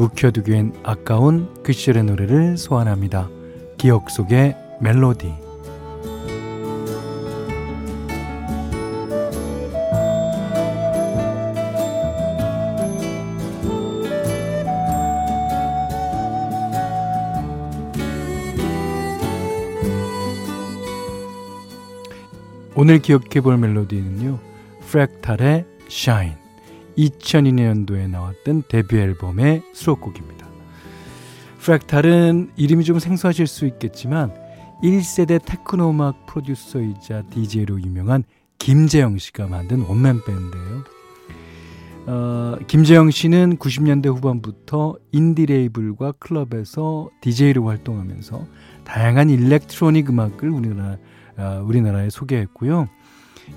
묵혀두기엔 아까운 그 시절의 노래를 소환합니다. 기억 속의 멜로디. 오늘 기억해 볼 멜로디는요. 프랙탈의 Shine 2002년도에 나왔던 데뷔 앨범의 수록곡입니다. 프랙탈은 이름이 좀 생소하실 수 있겠지만 1세대 테크노 음악 프로듀서이자 DJ로 유명한 김재영 씨가 만든 원맨 밴드예요. 어, 김재영 씨는 90년대 후반부터 인디 레이블과 클럽에서 DJ로 활동하면서 다양한 electronic 음악을 우리나라, 어, 우리나라에 소개했고요.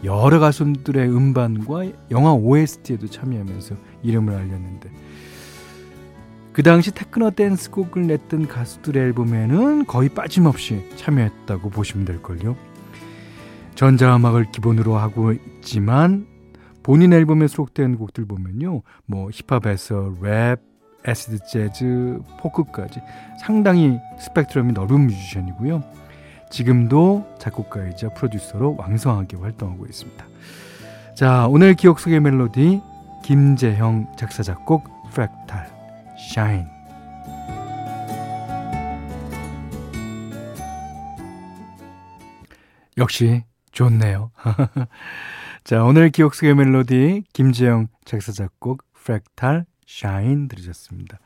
여러 가수들의 음반과 영화 OST에도 참여하면서 이름을 알렸는데 그 당시 테크노 댄스곡을 냈던 가수들의 앨범에는 거의 빠짐없이 참여했다고 보시면 될걸요. 전자음악을 기본으로 하고 있지만 본인 앨범에 수록된 곡들 보면요. 뭐 힙합에서 랩, acid 재즈, 포크까지 상당히 스펙트럼이 넓은 뮤지션이고요. 지금도 작곡가이자 프로듀서로 왕성하게 활동하고 있습니다. 자, 오늘 기억 속의 멜로디 김재형 작사 작곡 프랙탈 Shine 역시 좋네요. 자, 오늘 기억 속의 멜로디 김재영 작사 작곡 프랙탈 Shine 들으셨습니다.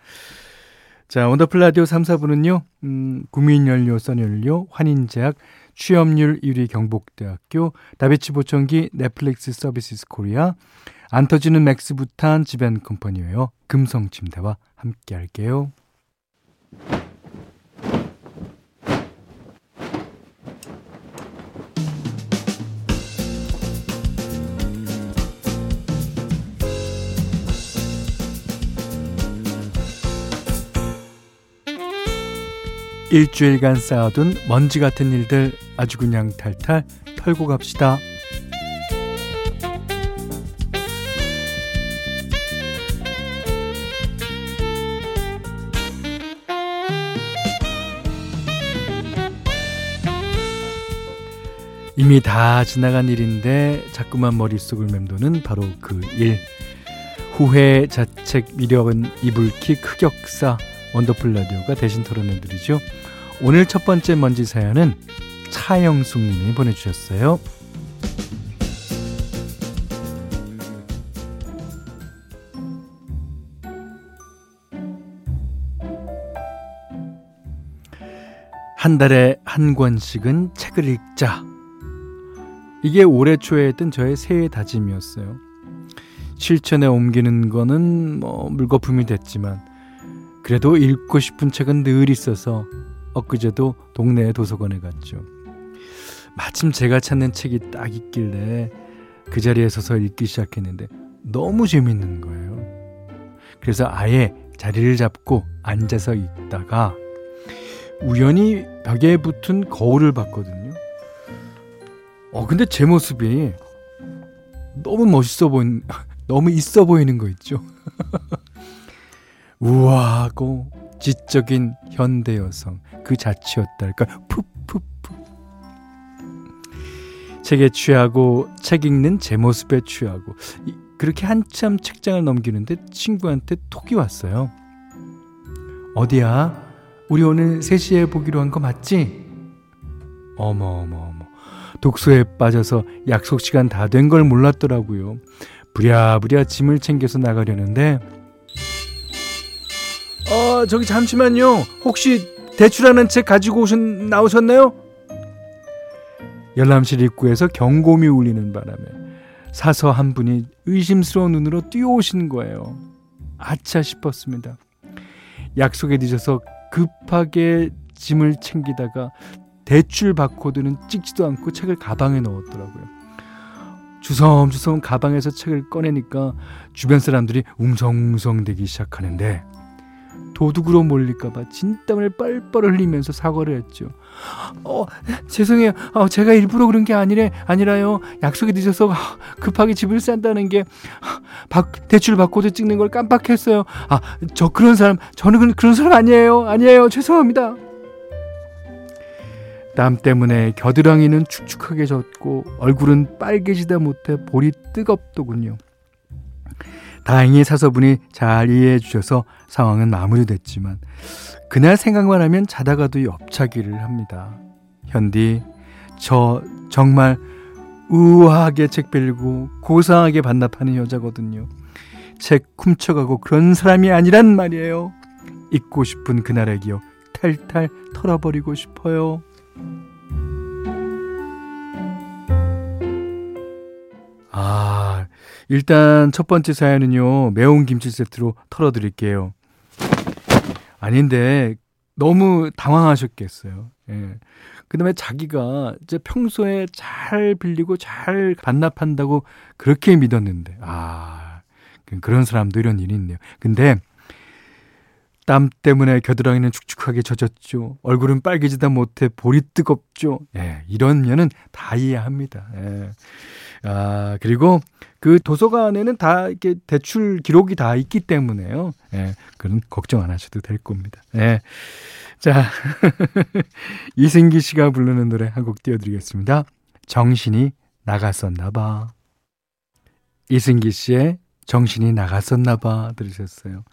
자, 원더풀 라디오 3, 4부는요, 음, 국민연료, 썬연료, 환인제약, 취업률 1위 경북대학교, 다비치 보청기, 넷플릭스 서비스 코리아, 안 터지는 맥스부탄 지벤컴퍼니웨어, 금성침대와 함께 할게요. 일주일간 쌓아둔 먼지 같은 일들 아주 그냥 탈탈 털고 갑시다. 이미 다 지나간 일인데 자꾸만 머릿속을 맴도는 바로 그 일. 후회, 자책, 미력은 이불킥, 흑역사, 원더풀 라디오가 대신 털어내드리죠. 오늘 첫 번째 먼지 사연은 차영숙 님이 보내주셨어요. 한 달에 한 권씩은 책을 읽자. 이게 올해 초에 했던 저의 새해 다짐이었어요. 실천에 옮기는 거는 뭐 물거품이 됐지만 그래도 읽고 싶은 책은 늘 있어서 엊그제도 동네 도서관에 갔죠. 마침 제가 찾는 책이 딱 있길래 그 자리에 서서 읽기 시작했는데 너무 재밌는 거예요. 그래서 아예 자리를 잡고 앉아서 읽다가 우연히 벽에 붙은 거울을 봤거든요. 어, 근데 제 모습이 너무 멋있어 보인, 너무 있어 보이는 거 있죠. 우아하고 지적인 현대 여성 그 자체였달까 푸푸푸 책에 취하고 책 읽는 제 모습에 취하고 그렇게 한참 책장을 넘기는데 친구한테 톡이 왔어요. 어디야? 우리 오늘 3시에 보기로 한 거 맞지? 어머 어머 어머 독서에 빠져서 약속 시간 다 된 걸 몰랐더라고요. 부랴부랴 짐을 챙겨서 나가려는데 어, 저기 잠시만요. 혹시 대출하는 책 가지고 오셨, 나오셨나요? 열람실 입구에서 경고음이 울리는 바람에 사서 한 분이 의심스러운 눈으로 뛰어오신 거예요. 아차 싶었습니다. 약속에 늦어서 급하게 짐을 챙기다가 대출 바코드는 찍지도 않고 책을 가방에 넣었더라고요. 주섬주섬 가방에서 책을 꺼내니까 주변 사람들이 웅성웅성 대기 시작하는데 도둑으로 몰릴까봐 진땀을 뻘뻘 흘리면서 사과를 했죠. 어, 죄송해요. 어, 제가 일부러 그런 게 아니래, 아니라요. 약속이 늦어서 급하게 집을 싼다는 게 대출 받고도 찍는 걸 깜빡했어요. 아, 저 그런 사람, 저는 그런 사람 아니에요. 아니에요. 죄송합니다. 땀 때문에 겨드랑이는 축축하게 젖고 얼굴은 빨개지다 못해 볼이 뜨겁더군요. 다행히 사서분이 잘 이해해 주셔서 상황은 마무리됐지만 그날 생각만 하면 자다가도 옆차기를 합니다. 현디, 저 정말 우아하게 책 빌고 고상하게 반납하는 여자거든요. 책 훔쳐가고 그런 사람이 아니란 말이에요. 잊고 싶은 그날의 기억 탈탈 털어버리고 싶어요. 일단 첫 번째 사연은요, 매운 김치 세트로 털어드릴게요. 아닌데, 너무 당황하셨겠어요. 예. 그 다음에 자기가 이제 평소에 잘 빌리고 잘 반납한다고 그렇게 믿었는데, 아, 그런 사람도 이런 일이 있네요. 근데, 땀 때문에 겨드랑이는 축축하게 젖었죠. 얼굴은 빨개지다 못해 볼이 뜨겁죠. 예, 이런면은 다 이해합니다. 예. 아, 그리고 그 도서관에는 다 이렇게 대출 기록이 다 있기 때문에요. 예, 그런 걱정 안 하셔도 될 겁니다. 예. 자, 이승기 씨가 부르는 노래 한 곡 띄워드리겠습니다. 정신이 나갔었나봐. 이승기 씨의 정신이 나갔었나봐 들으셨어요.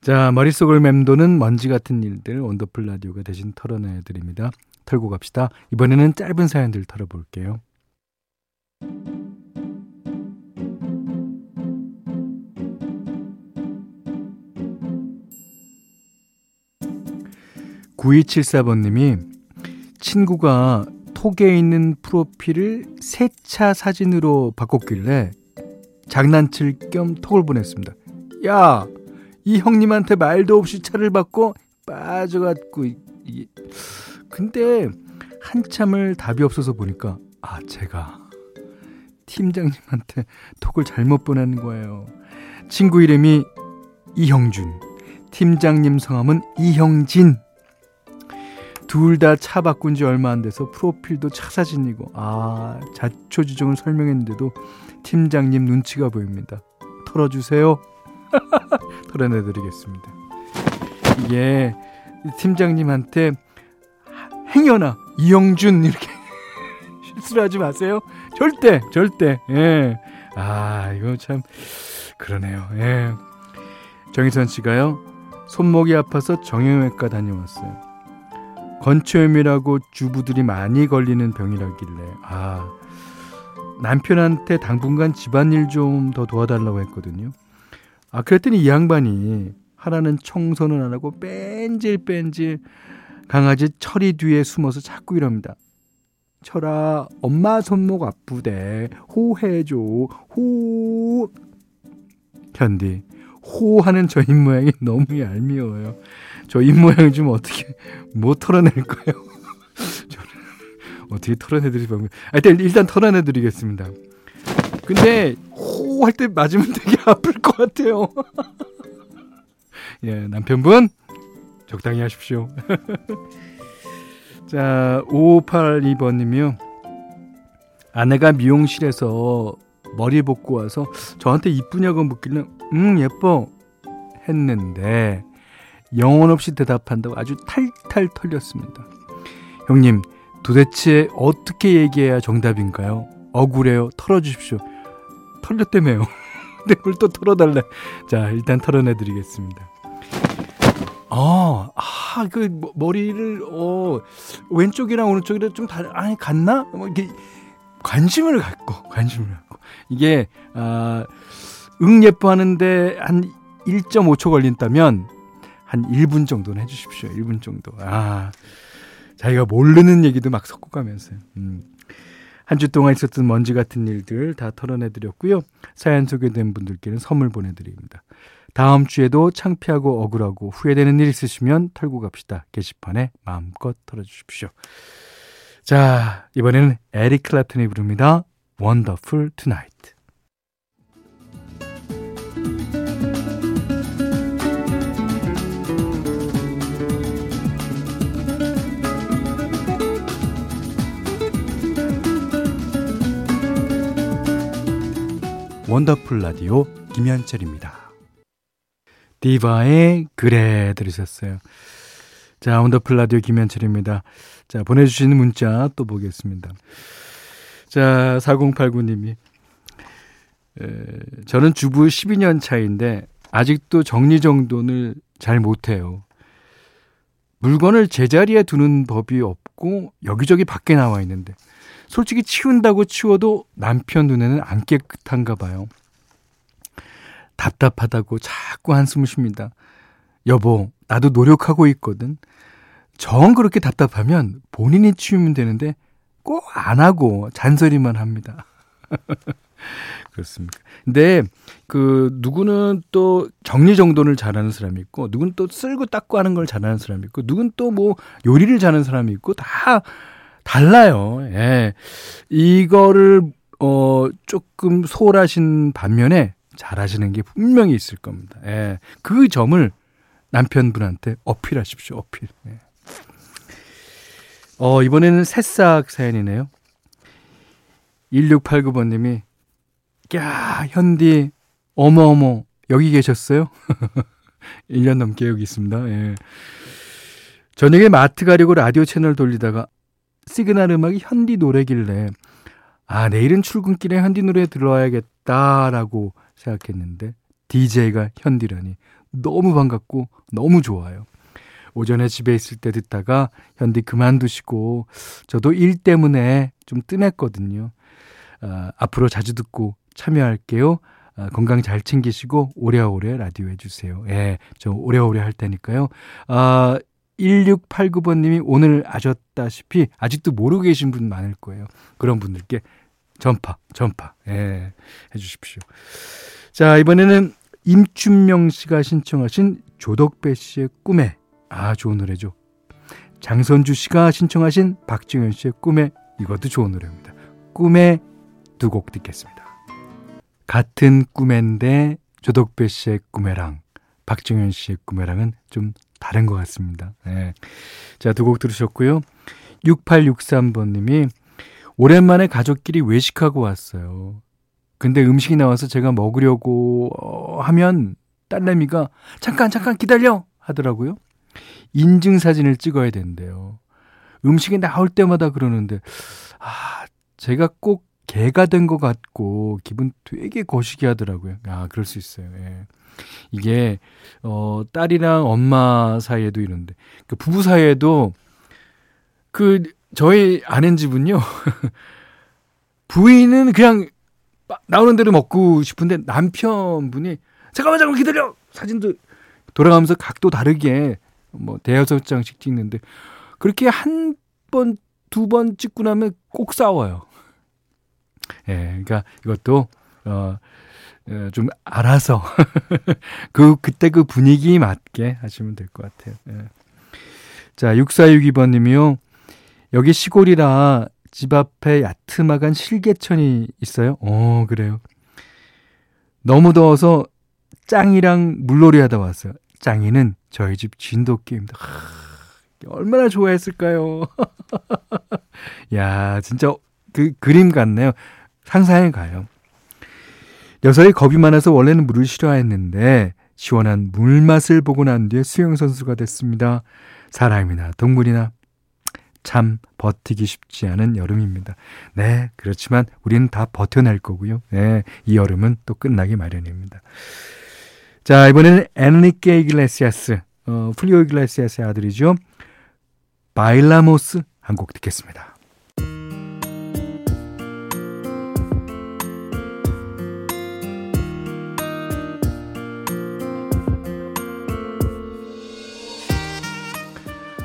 자, 머릿속을 맴도는 먼지 같은 일들 원더풀 라디오가 대신 털어내 드립니다. 털고 갑시다. 이번에는 짧은 사연들 털어볼게요. 9274번님이 친구가 톡에 있는 프로필을 새차 사진으로 바꿨길래 장난칠 겸 톡을 보냈습니다. 야, 이 형님한테 말도 없이 차를 받고 빠져갖고 이, 근데 한참을 답이 없어서 보니까 아 제가 팀장님한테 톡을 잘못 보낸 거예요. 친구 이름이 이형준, 팀장님 성함은 이형진. 둘 다 차 바꾼 지 얼마 안 돼서 프로필도 차 사진이고 아 자초지종을 설명했는데도 팀장님 눈치가 보입니다. 털어주세요. 털어내드리겠습니다. 이게 팀장님한테 행여나 이영준 이렇게 실수를 하지 마세요. 절대, 절대. 예. 아, 이거 참, 그러네요. 예. 정희선 씨가요, 손목이 아파서 정형외과 다녀왔어요. 건초염이라고 주부들이 많이 걸리는 병이라길래, 아, 남편한테 당분간 집안일 좀 더 도와달라고 했거든요. 아, 그랬더니 이 양반이 하라는 청소는 안 하고 뺀질뺀질 강아지 철이 뒤에 숨어서 자꾸 이럽니다. 철아, 엄마 손목 아프대. 호해줘. 호. 현디, 호하는 저 입모양이 너무 얄미워요. 저 입모양 좀 어떻게, 못뭐 털어낼 거예요? 저는 어떻게. 아, 일단, 일단 털어내드리겠습니다. 근데, 호 할 때 맞으면 되게 아플 것 같아요. 예, 남편분, 적당히 하십시오. 자, 5582번님이요. 아내가 미용실에서 머리 볶고 와서 저한테 이쁘냐고 묻길래, 음, 예뻐. 했는데, 영혼 없이 대답한다고 아주 탈탈 털렸습니다. 형님, 도대체 어떻게 얘기해야 정답인가요? 억울해요. 털어주십시오. 털렸다며요. 네, 뭘또 털어달래. 자, 일단 털어내드리겠습니다. 아, 아, 그 머리를 어 왼쪽이랑 오른쪽이랑 좀 다른 아니 같나? 뭐 이게 관심을 갖고 관심을 갖고 이게 아, 응 예뻐하는데 한 1.5초 걸린다면 한 1분 정도는 해주십시오. 1분 정도. 아, 자기가 모르는 얘기도 막 섞고 가면서요. 음. 한 주 동안 있었던 먼지 같은 일들 다 털어내드렸고요. 사연 소개된 분들께는 선물 보내드립니다. 다음 주에도 창피하고 억울하고 후회되는 일 있으시면 털고 갑시다. 게시판에 마음껏 털어주십시오. 자, 이번에는 에릭 클랩튼이 부릅니다. Wonderful Tonight. 원더풀 라디오 김현철입니다. 디바의 그래 들으셨어요. 자, 원더풀 라디오 김현철입니다. 자, 보내주시는 문자 또 보겠습니다. 자, 4089님이 에, 저는 주부 12년 차인데 아직도 정리정돈을 잘 못해요. 물건을 제자리에 두는 법이 없고 여기저기 밖에 나와 있는데 솔직히 치운다고 치워도 남편 눈에는 안 깨끗한가 봐요. 답답하다고 자꾸 한숨을 쉽니다. 여보, 나도 노력하고 있거든. 정 그렇게 답답하면 본인이 치우면 되는데 꼭 안 하고 잔소리만 합니다. 그렇습니까? 근데 그 누구는 또 정리정돈을 잘하는 사람이 있고 누구는 또 쓸고 닦고 하는 걸 잘하는 사람이 있고 누구는 또뭐 요리를 잘하는 사람이 있고 다 달라요. 예. 이거를 어 조금 소홀하신 반면에 잘하시는 게 분명히 있을 겁니다. 예. 그 점을 남편분한테 어필하십시오. 어필. 예. 어 이번에는 새싹 사연이네요. 1689번님이 야 현디 어머어머 여기 계셨어요? 1년 넘게 여기 있습니다. 예. 저녁에 마트 가려고 라디오 채널 돌리다가 시그널 음악이 현디 노래길래 아 내일은 출근길에 현디 노래 들어야겠다라고 생각했는데 DJ가 현디라니 너무 반갑고 너무 좋아요. 오전에 집에 있을 때 듣다가 현디 그만두시고 저도 일 때문에 좀 뜸했거든요. 아, 앞으로 자주 듣고 참여할게요. 아, 건강 잘 챙기시고 오래오래 라디오 해주세요. 예, 저 오래오래 할 테니까요. 아, 1689번님이 오늘 아셨다시피 아직도 모르고 계신 분 많을 거예요. 그런 분들께 전파, 전파, 예, 해주십시오. 자, 이번에는 임춘명 씨가 신청하신 조덕배 씨의 꿈에, 아, 좋은 노래죠. 장선주 씨가 신청하신 박정현 씨의 꿈에, 이것도 좋은 노래입니다. 꿈에 두 곡 듣겠습니다. 같은 꿈인데 조덕배 씨의 꿈에랑 박정현 씨의 꿈에랑은 좀 다른 것 같습니다. 네. 자, 두 곡 들으셨고요. 6863번님이 오랜만에 가족끼리 외식하고 왔어요. 근데 음식이 나와서 제가 먹으려고 어, 하면 딸내미가 잠깐 잠깐 기다려 하더라고요. 인증 사진을 찍어야 된대요. 음식이 나올 때마다 그러는데 아 제가 꼭 개가 된 것 같고 기분 되게 거시기 하더라고요. 아 그럴 수 있어요. 예. 이게 어 딸이랑 엄마 사이에도 이런데 그 부부 사이에도 그 저희 아는 집은요 부인은 그냥 나오는 대로 먹고 싶은데 남편분이 잠깐만 잠깐만 기다려 사진도 돌아가면서 각도 다르게 뭐 대여섯 장씩 찍는데 그렇게 한 번 두 번 찍고 나면 꼭 싸워요. 예, 그러니까 이것도 어 예, 좀 알아서 그 그때 그 분위기 맞게 하시면 될 것 같아요. 예. 자, 6462번 님이요. 여기 시골이라 집 앞에 야트막한 실개천이 있어요. 어, 그래요. 너무 더워서 짱이랑 물놀이 하다 왔어요. 짱이는 저희 집 진돗개입니다. 하, 얼마나 좋아했을까요? 야, 진짜 그 그림 같네요. 상상해 가요. 녀석이 겁이 많아서 원래는 물을 싫어했는데 시원한 물 맛을 보고 난 뒤에 수영 선수가 됐습니다. 사람이나 동물이나 참 버티기 쉽지 않은 여름입니다. 네, 그렇지만 우리는 다 버텨낼 거고요. 네, 이 여름은 또 끝나기 마련입니다. 자, 이번에는 엔리케 이글레시아스, 어, 플리오 이글레시아스의 아들이죠. 바일라모스 한 곡 듣겠습니다.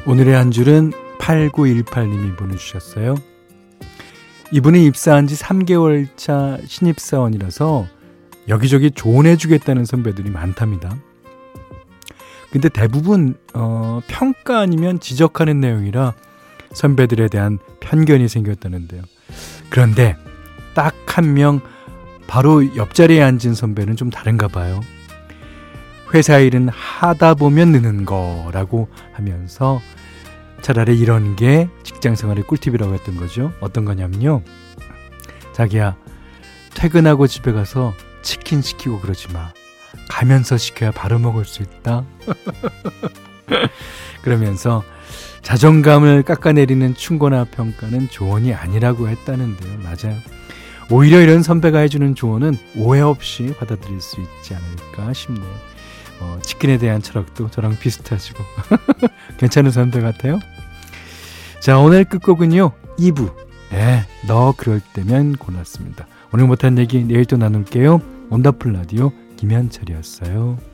오늘의 한 줄은 8918님이 보내주셨어요. 이분이 입사한 지 3개월 차 신입사원이라서 여기저기 조언해주겠다는 선배들이 많답니다. 근데 대부분 어, 평가 아니면 지적하는 내용이라 선배들에 대한 편견이 생겼다는데요. 그런데 딱 한 명 바로 옆자리에 앉은 선배는 좀 다른가 봐요. 회사 일은 하다 보면 느는 거라고 하면서 차라리 이런 게 직장 생활의 꿀팁이라고 했던 거죠. 어떤 거냐면요. 자기야, 퇴근하고 집에 가서 치킨 시키고 그러지 마. 가면서 시켜야 바로 먹을 수 있다. 그러면서 자존감을 깎아내리는 충고나 평가는 조언이 아니라고 했다는데요. 맞아요. 오히려 이런 선배가 해주는 조언은 오해 없이 받아들일 수 있지 않을까 싶네요. 어, 치킨에 대한 철학도 저랑 비슷하시고 괜찮은 선배 같아요. 자 오늘 끝곡은요 2부 네, 너 그럴 때면 골랐습니다. 오늘 못한 얘기 내일 또 나눌게요. 원더풀 라디오 김현철이었어요.